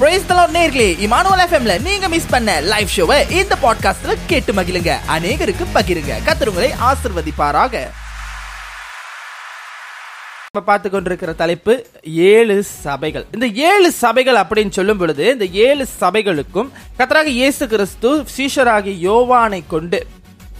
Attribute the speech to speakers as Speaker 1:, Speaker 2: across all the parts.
Speaker 1: Price தலாட் நேர்களே Emmanuel எஃப்எம்ல நீங்க மிஸ் பண்ண லைவ் ஷோவை இந்த பாட்காஸ்ட்ல கேட்டு மகிழுங்க. அநேகருக்கு பகிருங்க. கத்துருங்களை ஆசிர்வதிப்பாராக. நம்ம பார்த்து கொண்டிருக்கிற தலைப்பு ஏழு சபைகள். இந்த ஏழு சபைகள் அப்படின்னு சொல்லும் பொழுது இந்த ஏழு சபைகளுக்கும் கத்தராக இயேசு கிறிஸ்து சீஷராகி யோவானை கொண்டு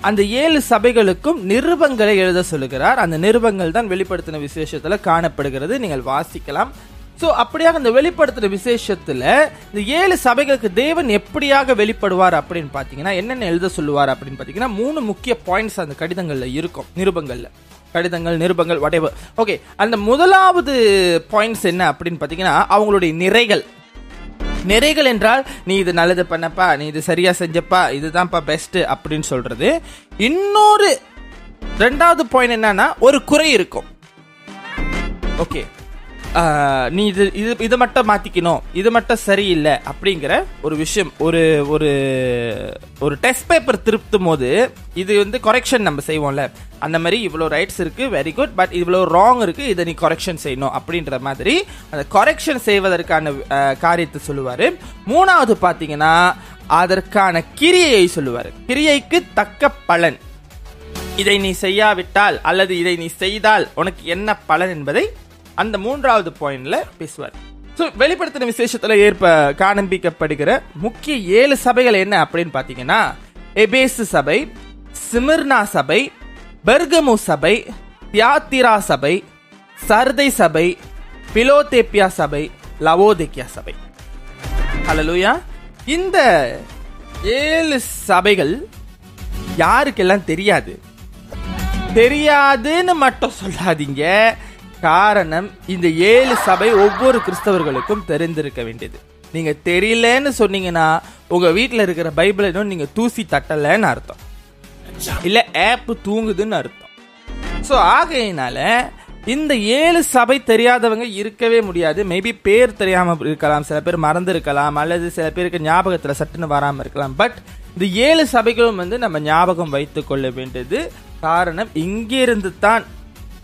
Speaker 1: அந்த ஏழு சபைகளுக்கும் நிருபங்களை எழுத சொல்லுகிறார். அந்த நிருபங்கள் தான் வெளிப்படுத்தின விசேஷத்துல காணப்படுகிறது. நீங்கள் வாசிக்கலாம். ஸோ அப்படியாக இந்த வெளிப்படுத்துகிற விசேஷத்தில் இந்த ஏழு சபைகளுக்கு தேவன் எப்படியாக வெளிப்படுவார் அப்படின்னு பார்த்தீங்கன்னா என்னென்ன எழுத சொல்லுவார் அப்படின்னு பார்த்தீங்கன்னா மூணு முக்கிய பாயிண்ட்ஸ் அந்த கடிதங்களில் இருக்கும் நிருபங்களில். கடிதங்கள் நிருபங்கள் whatever. ஓகே அந்த முதலாவது பாயிண்ட்ஸ் என்ன அப்படின்னு பார்த்தீங்கன்னா அவங்களுடைய நிறைகள். நிறைகள் என்றால் நீ இது நல்லது பண்ணப்பா நீ இது சரியா செஞ்சப்பா இதுதான்ப்பா பெஸ்ட் அப்படின்னு சொல்றது. இன்னொரு ரெண்டாவது பாயிண்ட் என்னன்னா ஒரு குறை இருக்கும். ஓகே நீ இது இது இதை மட்டும் மாத்திக்கணும். இது மட்டும் சரியில்லை அப்படிங்கிற ஒரு விஷயம் ஒரு ஒரு ஒரு டெஸ்ட் பேப்பர் திருப்தும் போது இது வந்து கரெக்ஷன் நம்ம செய்வோம்ல. அந்த மாதிரி இவ்வளோ ரைட்ஸ் இருக்கு வெரி குட் பட் இவ்வளோ ராங் இருக்கு இதை நீ கரெக்ஷன் செய்யணும் அப்படின்ற மாதிரி அந்த கரெக்ஷன் செய்வதற்கான காரியத்தை சொல்லுவார். மூணாவது பார்த்தீங்கன்னா அதற்கான கிரியையை சொல்லுவார். கிரியைக்கு தக்க பலன். இதை நீ செய்யாவிட்டால் அல்லது இதை நீ செய்தால் உனக்கு என்ன பலன் என்பதை அந்த மூன்றாவது பாயிண்ட்ல பேசுவார். ஸோ வெளிப்படுத்தின விசேஷத்தில் ஏற்ப காண்பிக்கப்படுகிற முக்கிய ஏழு சபைகள் என்ன அப்படின்னு பார்த்தீங்கன்னா எபேசு சபை சிமிர்னா சபை பெர்கமு சபை தியாத்திரா சபை சர்தை சபை பிலோதேப்பியா சபை லவோதேக்கியா சபை. ஹalleluya இந்த ஏழு சபைகள் யாருக்கெல்லாம் தெரியாது? தெரியாதுன்னு மட்டும் சொல்லாதீங்க. காரணம் இந்த ஏழு சபை ஒவ்வொரு கிறிஸ்தவர்களுக்கும் தெரிந்திருக்க வேண்டியது. நீங்க தெரியலன்னு சொன்னீங்கன்னா உங்க வீட்டில் இருக்கிற பைபிள் இன்னும் நீங்க தூசி தட்டலன்னு அர்த்தம். இல்ல ஆப் தூங்குதுன்னு அர்த்தம். ஸோ ஆகையினால இந்த ஏழு சபை தெரியாதவங்க இருக்கவே முடியாது. மேபி பேர் தெரியாம இருக்கலாம். சில பேர் மறந்து இருக்கலாம் அல்லது சில பேருக்கு ஞாபகத்துல சட்டுன்னு வராம இருக்கலாம். பட் இந்த ஏழு சபைகளும் வந்து நம்ம ஞாபகம் வைத்துக் கொள்ள வேண்டியது. காரணம் இங்கிருந்து தான்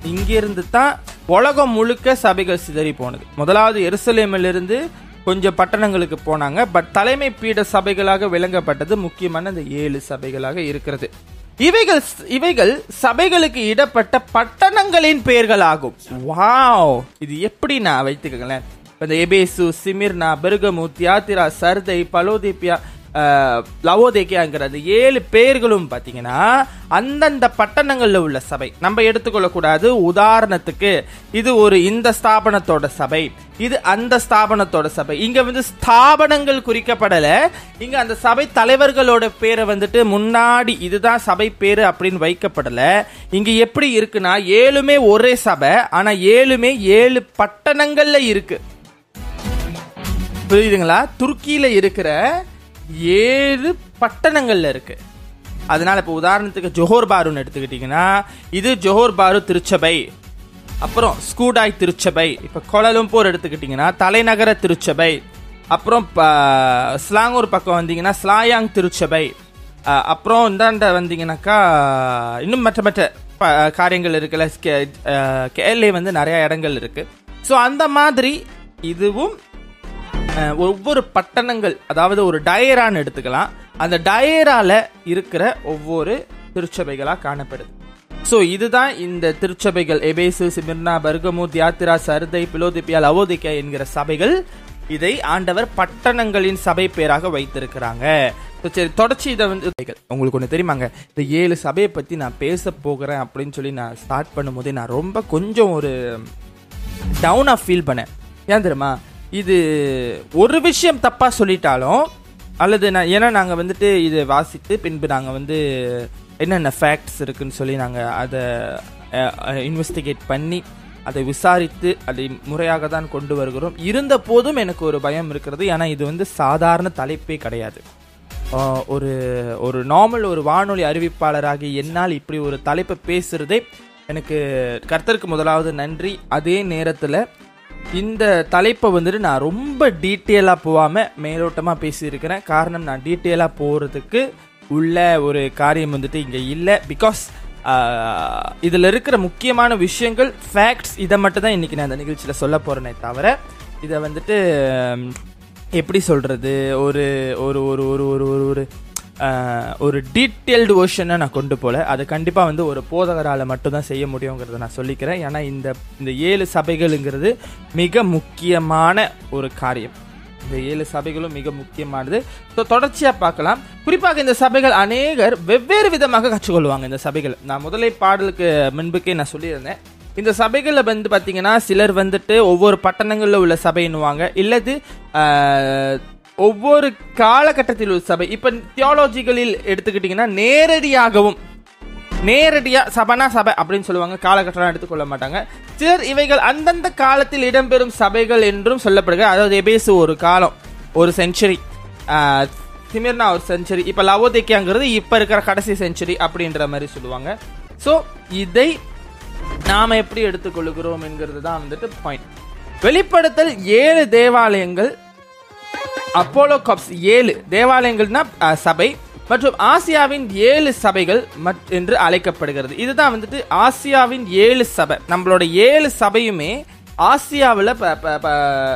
Speaker 1: இங்கிருந்து தான் உலகம் முழுக்க சபைகள் சிதறி போனது. முதலாவது எருசலேமிலிருந்து கொஞ்சம் பட்டணங்களுக்கு போனாங்க. பட் தலைமை பீட சபைகளாக விளங்கப்பட்டது. முக்கியமான இந்த ஏழு சபைகளாக இருக்கிறது. இவைகள் இவைகள் சபைகளுக்கு இடப்பட்ட பட்டணங்களின் பெயர்கள் ஆகும் வாவ்! இது எப்படி நான் வைத்துக்கங்களேன்? இந்த எபேசு சிமிர்னா பெருகமு தியாத்திரா சர்தை பலோதிப்பியா லவோதேக்கியாங்கிற அந்த ஏழு பேர்களும் பார்த்தீங்கன்னா அந்தந்த பட்டணங்களில் உள்ள சபை. நம்ம எடுத்துக்கொள்ளக்கூடாது உதாரணத்துக்கு இது ஒரு இந்த ஸ்தாபனத்தோட சபை இது அந்த ஸ்தாபனத்தோட சபை. இங்க வந்து ஸ்தாபனங்கள் குறிக்கப்படலை. இங்க அந்த சபை தலைவர்களோட பேரை வந்துட்டு முன்னாடி இதுதான் சபை பேரு அப்படின்னு வைக்கப்படலை. இங்க எப்படி இருக்குன்னா ஏழுமே ஒரே சபை ஆனா ஏழுமே ஏழு பட்டணங்கள்ல இருக்கு. புரியுதுங்களா? துருக்கியில இருக்கிற ஏழு பட்டணங்களில் இருக்குது அதனால் இப்போ உதாரணத்துக்கு ஜோஹர் பாருன்னு எடுத்துக்கிட்டிங்கன்னா இது ஜொஹோர் பாரு திருச்சபை அப்புறம் ஸ்கூடாய் திருச்சபை இப்போ கொலலும்பூர் எடுத்துக்கிட்டிங்கன்னா தலைநகர திருச்சபை அப்புறம் ப- ஸ்லாங்கூர் பக்கம் வந்தீங்கன்னா ஸ்லாயாங் திருச்சபை அப்புறம் இந்தாண்ட வந்தீங்கன்னாக்கா இன்னும் மற்ற மற்ற ப- காரியங்கள் இருக்குல்ல கேஎல்ஏ வந்து நிறையா இடங்கள் இருக்குது ஸோ அந்த மாதிரி இதுவும் ஒவ்வொரு பட்டணங்கள் அதாவது ஒரு டயரான்னு எடுத்துக்கலாம். அந்த டயரால இருக்கிற ஒவ்வொரு திருச்சபைகளா காணப்படுது. ஸோ இதுதான் இந்த திருச்சபைகள். எபேசு சிமிர்னா பர்கமு தியாத்திரா சர்தை பிலோதிப்பியா லவோதிக்கா என்கிற சபைகள் இதை ஆண்டவர் பட்டணங்களின் சபை பேராக வைத்திருக்கிறாங்க. சரி தொடர்ச்சி இதை வந்து உங்களுக்கு ஒன்று தெரியுமாங்க? இந்த ஏழு சபையை பற்றி நான் பேச போகிறேன் அப்படின்னு சொல்லி நான் ஸ்டார்ட் பண்ணும்போதே நான் ரொம்ப கொஞ்சம் ஒரு டவுனாக ஃபீல் பண்ணேன். ஏன் தெரியுமா? இது ஒரு விஷயம் தப்பாக சொல்லிட்டாலும் அல்லது நான் ஏன்னா நாங்கள் வந்துட்டு இதை வாசித்து பின்பு நாங்கள் வந்து என்னென்ன ஃபேக்ட்ஸ் இருக்குன்னு சொல்லி நாங்கள் அதை இன்வெஸ்டிகேட் பண்ணி அதை விசாரித்து அதை முறையாக தான் கொண்டு வருகிறோம். இருந்த போதும் எனக்கு ஒரு பயம் இருக்கிறது. ஏன்னா இது வந்து சாதாரண தலைப்பே கிடையாது. ஒரு ஒரு நார்மல் ஒரு வானொலி அறிவிப்பாளராகி என்னால் இப்படி ஒரு தலைப்பை பேசுறதே எனக்கு கர்த்தருக்கு முதலாவது நன்றி. அதே நேரத்தில் இந்த தலைப்பை வந்துட்டு நான் ரொம்ப டீட்டெயிலாக போகாமல் மேலோட்டமாக பேசியிருக்கிறேன். காரணம் நான் டீட்டெயிலாக போகிறதுக்கு உள்ள ஒரு காரியம் வந்துட்டு இங்கே இல்லை. பிகாஸ் இதில் இருக்கிற முக்கியமான விஷயங்கள் ஃபேக்ட்ஸ் இதை மட்டும் தான் இன்றைக்கி நான் இந்த நிகழ்ச்சியில் சொல்ல போகிறேனே தவிர இதை வந்துட்டு எப்படி சொல்கிறது ஒரு ஒரு ஒரு ஒரு ஒரு ஒரு ஒரு ஒரு டீட்டெயில்டு ஓஷனை நான் கொண்டு போல. அது கண்டிப்பாக வந்து ஒரு போதகரால் மட்டும்தான் செய்ய முடியுங்கிறத நான் சொல்லிக்கிறேன். ஏன்னா இந்த இந்த ஏழு சபைகளுங்கிறது மிக முக்கியமான ஒரு காரியம். இந்த ஏழு சபைகளும் மிக முக்கியமானது. ஸோ தொடர்ச்சியாக பார்க்கலாம். குறிப்பாக இந்த சபைகள் அநேகர் வெவ்வேறு விதமாக கற்றுக்கொள்வாங்க இந்த சபைகள். நான் முதலை பாடலுக்கு முன்புக்கே நான் சொல்லியிருந்தேன். இந்த சபைகளில் வந்து பார்த்தீங்கன்னா சிலர் வந்துட்டு ஒவ்வொரு பட்டணங்களில் உள்ள சபைன்னுவாங்க. இல்லது ஒவ்வொரு காலகட்டத்தில் உள்ள சபை. இப்போ தியாலஜிகளில் எடுத்துக்கிட்டிங்கன்னா நேரடியாகவும் நேரடியா சபனா சபை அப்படின்னு சொல்லுவாங்க. காலகட்டம் எடுத்துக்கொள்ள மாட்டாங்க. சிலர் இவைகள் அந்தந்த காலத்தில் இடம்பெறும் சபைகள் என்றும் சொல்லப்படுகிறது அதாவது எபேசு ஒரு காலம் ஒரு செஞ்சுரி சிமிர்னா ஒரு செஞ்சுரி இப்போ லவோதேக்கியாங்கிறது இப்போ இருக்கிற கடைசி செஞ்சுரி அப்படின்ற மாதிரி சொல்லுவாங்க. ஸோ இதை நாம எப்படி எடுத்துக்கொள்கிறோம் என்கிறது தான் வந்துட்டு பாயிண்ட் வெளிப்படுத்தல் ஏழு தேவாலயங்கள் அப்போலோ கப்ஸ் ஏழு தேவாலயங்கள்னா சபை மற்றும் ஆசியாவின் ஏழு சபைகள் மட்- என்று அழைக்கப்படுகிறது. இதுதான் வந்துட்டு ஆசியாவின் ஏழு சபை. நம்மளோட ஏழு சபையுமே ஆசியாவில்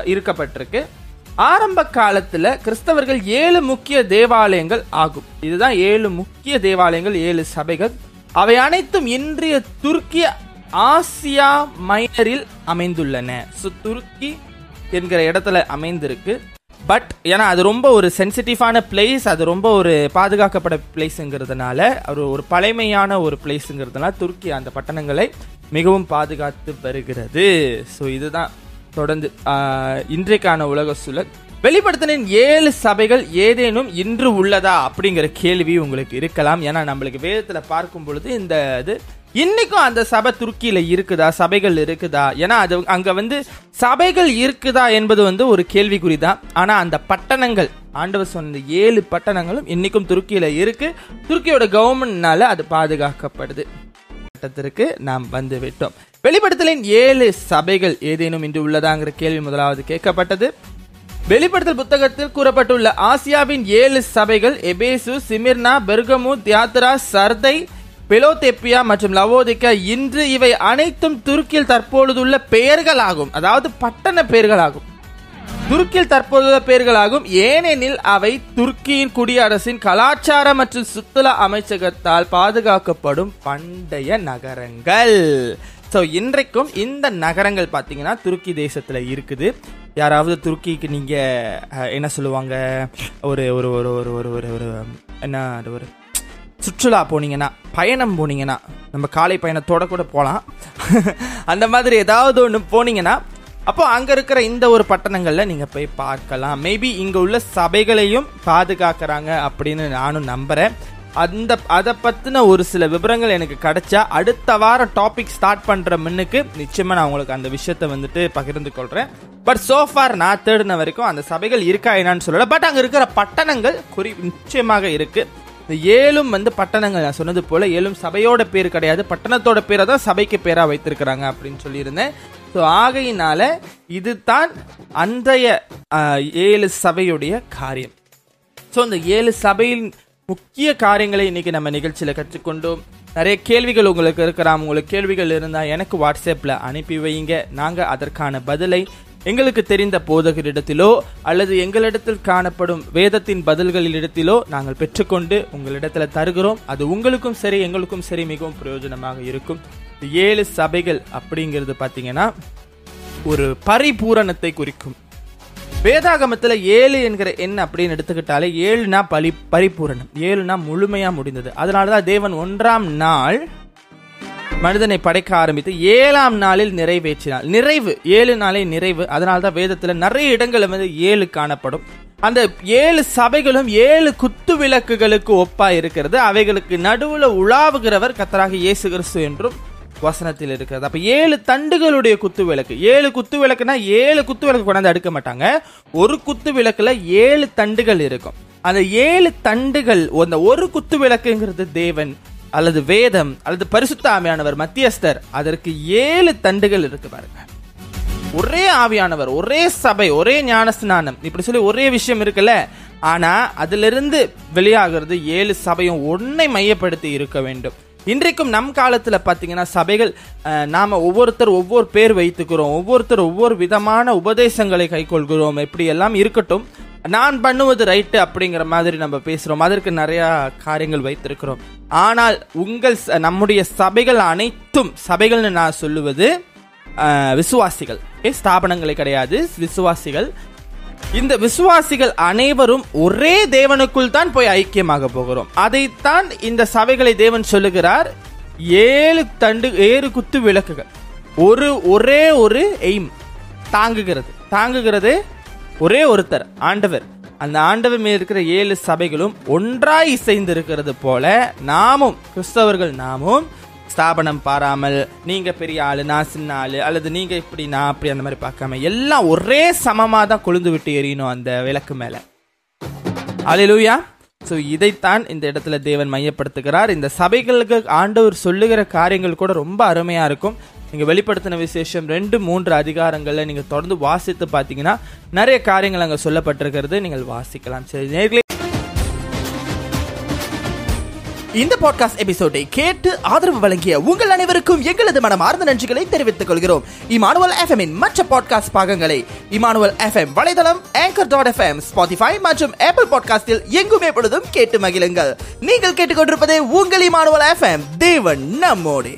Speaker 1: இருக்கப்பட்டிருக்கு. ஆரம்ப காலத்தில் கிறிஸ்தவர்கள் ஏழு முக்கிய தேவாலயங்கள் ஆகும். இதுதான் ஏழு முக்கிய தேவாலயங்கள் ஏழு சபைகள். அவை அனைத்தும் இன்றைய துருக்கிய ஆசியா மைனரில் அமைந்துள்ளன. ஸோ துருக்கி என்கிற இடத்துல அமைந்திருக்கு. பட் ஏன்னா அது ரொம்ப ஒரு சென்சிட்டிவான பிளேஸ் அது ரொம்ப ஒரு பாதுகாக்கப்பட பிளேஸுங்கிறதுனால ஒரு ஒரு பழமையான ஒரு பிளேஸுங்கிறதுனால துருக்கி அந்த பட்டணங்களை மிகவும் பாதுகாத்து வருகிறது. ஸோ இதுதான் தொடர்ந்து இன்றைக்கான உலக சூழல். வெளிப்படுத்தினின் ஏழு சபைகள் ஏதேனும் இன்று உள்ளதா? அப்படிங்கிற கேள்வி உங்களுக்கு இருக்கலாம். ஏன்னா நம்மளுக்கு வேதத்தில் பார்க்கும் பொழுது இந்த இது இன்னைக்கும் அந்த சபை துருக்கியில இருக்குதா? சபைகள் இருக்குதா? ஏன்னா அது அங்க வந்து சபைகள் இருக்குதா என்பது வந்து ஒரு கேள்விக்குறி தான் ஆனா அந்த பட்டணங்கள் ஆண்டவர் சொன்ன ஏழு பட்டணங்களும் இன்னைக்கும் துருக்கியில இருக்கு. துருக்கியோட கவர்மெண்ட்னால அது பாதுகாக்கப்படுது. கட்டத்திற்கு நாம் வந்து விட்டோம். வெளிப்படுத்தலின் ஏழு சபைகள் ஏதேனும் இன்று உள்ளதாங்கிற கேள்வி முதலாவது கேட்கப்பட்டது. வெளிப்படுத்தல் புத்தகத்தில் கூறப்பட்டுள்ள ஆசியாவின் ஏழு சபைகள் எபேசு சிமிர்னா பெர்கமு தியாத்ரா சர்தை பெலோதெப்பியா மற்றும் லவோதிக்கா இன்று இவை அனைத்தும் துருக்கியில் தற்பொழுதுள்ள பெயர்களாகும். அதாவது பட்டண பெயர்களாகும். துருக்கியில் தற்போதுள்ள பெயர்களாகும். ஏனெனில் அவை துருக்கியின் குடியரசின் கலாச்சார மற்றும் சுற்றுலா அமைச்சகத்தால் பாதுகாக்கப்படும் பண்டைய நகரங்கள். ஸோ இன்றைக்கும் இந்த நகரங்கள் பார்த்தீங்கன்னா துருக்கி தேசத்தில் இருக்குது. யாராவது துருக்கிக்கு நீங்கள் என்ன சொல்லுவாங்க? ஒரு ஒரு ஒரு ஒரு ஒரு ஒரு ஒரு என்ன அது ஒரு சுற்றுலா போனீங்கன்னா பயணம் போனீங்கன்னா நம்ம காலை பயணத்தோட கூட போகலாம் அந்த மாதிரி ஏதாவது ஒன்று போனீங்கன்னா அப்போ அங்கே இருக்கிற இந்த ஒரு பட்டணங்களில் நீங்கள் போய் பார்க்கலாம். மேபி இங்கே உள்ள சபைகளையும் பாதுகாக்கிறாங்க அப்படின்னு நானும் நம்புகிறேன் அந்த அதை பற்றின ஒரு சில விவரங்கள் எனக்கு கிடைச்சா அடுத்த வாரம் டாபிக் ஸ்டார்ட் பண்ணுற முன்னுக்கு நிச்சயமாக நான் உங்களுக்கு அந்த விஷயத்தை வந்துட்டு பகிர்ந்து கொள்கிறேன் பட் சோஃபார் நான் தேடின வரைக்கும் அந்த சபைகள் இருக்கா என்னான்னு சொல்லலை. பட் அங்கே இருக்கிற பட்டணங்கள் குறி நிச்சயமாக இருக்குது இந்த ஏழும் வந்து பட்டணங்கள். நான் சொன்னது போல ஏழும் சபையோட பேர் கிடையாது. பட்டணத்தோட பேரை தான் சபைக்கு பேராக வைத்திருக்கிறாங்க அப்படின்னு சொல்லியிருந்தேன். ஸோ ஆகையினால இதுதான் அன்றைய ஏழு சபையுடைய காரியம். ஸோ இந்த ஏழு சபையின் முக்கிய காரியங்களை இன்னைக்கு நம்ம நிகழ்ச்சியில் கற்றுக்கொண்டோம். நிறைய கேள்விகள் உங்களுக்கு இருக்கிறா உங்களுக்கு கேள்விகள் இருந்தால் எனக்கு வாட்ஸ்அப்பில் அனுப்பி வைங்க நாங்கள் அதற்கான பதிலை எங்களுக்கு தெரிந்த போதகரிடத்திலோ அல்லது எங்களிடத்தில் காணப்படும் வேதத்தின் பதில்களிடத்திலோ நாங்கள் பெற்றுக்கொண்டு உங்களிடத்தில் தருகிறோம். அது உங்களுக்கும் சரி எங்களுக்கும் சரி மிகவும் பிரயோஜனமாக இருக்கும். ஏழு சபைகள் அப்படிங்கிறது பார்த்தீங்கன்னா ஒரு பரிபூரணத்தை குறிக்கும். வேதாகமத்தில் ஏழு என்கிற எண் அப்படின்னு எடுத்துக்கிட்டாலே ஏழுனா பலி பரிபூரணம். ஏழுனா முழுமையாக முடிந்தது. அதனாலதான் தேவன் ஒன்றாம் நாள் மனிதனை படைக்க ஆரம்பித்து ஏழாம் நாளில் நிறைவேற்றினார். நிறைவு ஏழு நாளே நிறைவு. அதனால்தான் வேதத்தில் நிறைய இடங்கள் வந்து ஏழு காணப்படும். அந்த ஏழு சபைகளும் ஏழு குத்து விளக்குகளுக்கு ஒப்பா இருக்கிறது. அவைகளுக்கு நடுவுல உலாவுகிறவர் கத்தராக இயேசு கிறிஸ்து என்றும் வசனத்தில் இருக்கிறது. அப்ப ஏழு தண்டுகளுடைய குத்து விளக்கு. ஏழு குத்து விளக்குனா ஏழு குத்து விளக்கு கொண்டாந்து அடுக்க மாட்டாங்க. ஒரு குத்து விளக்குல ஏழு தண்டுகள் இருக்கும். அந்த ஏழு தண்டுகள் அந்த ஒரு குத்து விளக்குங்கிறது தேவன் அல்லது வேதம் அல்லது பரிசுத்த ஆவியானவர் மத்தியஸ்தர் அதற்கு ஏழு தண்டுகள் இருக்கு பாருங்க. ஒரே ஆவியானவர் ஒரே சபை ஒரே ஞானஸ்நானம். இப்படி சொல்லி ஒரே விஷயம் இருக்குல்ல? ஆனா அதிலிருந்து வெளியாகிறது ஏழு சபையும் ஒன்னை மையப்படுத்தி இருக்க வேண்டும். இன்றைக்கும் நம் காலத்துல பாத்தீங்கன்னா சபைகள் நாம் நாம ஒவ்வொருத்தர் ஒவ்வொரு பேர் வைத்துக்கிறோம். ஒவ்வொருத்தர் ஒவ்வொரு விதமான உபதேசங்களை கைக்கொள்கிறோம். எப்படி எல்லாம் இருக்கட்டும். நான் பண்ணுவது ரைட்டு அப்படிங்கிற மாதிரி நம்ம பேசுகிறோம் அதற்கு நிறையா காரியங்கள் வைத்திருக்கிறோம். ஆனால் உங்கள் ச- நம்முடைய சபைகள் அனைத்தும் சபைகள்னு நான் சொல்லுவது விசுவாசிகள். Okay? ஸ்தாபனங்களை கிடையாது விசுவாசிகள். இந்த விசுவாசிகள் அனைவரும் ஒரே தேவனுக்குள் தான் போய் ஐக்கியமாக போகிறோம். அதைத்தான் இந்த சபைகளை தேவன் சொல்லுகிறார். ஏழு தண்டு ஏழு குத்து விளக்குகள். ஒரு ஒரே ஒரு எய்ம். தாங்குகிறது. தாங்குகிறது ஒரே ஒருத்தர் ஆண்டவர். அந்த ஆண்டவர் மேல் இருக்கிற ஏழு சபைகளும் ஒன்றாய் இசைந்து இருக்கிறது போல நாமும் கிறிஸ்தவர்கள் நாமும் ஸ்தாபனம் பாராமல் நீங்க பெரிய ஆளு நான் சின்ன ஆளு அல்லது நீங்க இப்படி நான் அப்படி அந்த மாதிரி பார்க்காம எல்லாம் ஒரே சமமா தான் கொழுந்து விட்டு எறியணும் அந்த விளக்கு மேல. அலிலூயா ஸோ இதைத்தான் இந்த இடத்துல தேவன் மையப்படுத்துகிறார். இந்த சபைகளுக்கு ஆண்டவர் சொல்லுகிற காரியங்கள் கூட ரொம்ப அருமையாக இருக்கும். நீங்கள் வெளிப்படுத்தின விசேஷம் ரெண்டு மூன்று அதிகாரங்களில் நீங்கள் தொடர்ந்து வாசித்து பார்த்தீங்கன்னா நிறைய காரியங்கள் அங்கே சொல்லப்பட்டிருக்கிறது. நீங்கள் வாசிக்கலாம். சரி நேர்களே.
Speaker 2: இந்த பாட்காஸ்ட் எபிசோடை கேட்டு ஆதரவு வழங்கிய உங்கள் அனைவருக்கும் எங்களது மனமார்ந்த நன்றிகளை தெரிவித்துக் கொள்கிறோம். இமானுவல் எஃப்எம்மின் மற்ற பாட்காஸ்ட் பாகங்களை இமானுவல் எஃப்எம் வலைதளம் ஆங்கர் டாட் எஃப்எம் ஸ்பாட்டிஃபை மற்றும் ஆப்பிள் பாட்காஸ்டில் எங்குமே பொழுதும் கேட்டு மகிழுங்கள். நீங்கள் கேட்டுக்கொண்டிருப்பதே உங்கள் இமானுவல் எஃப்எம் தேவன் நம்மோடு.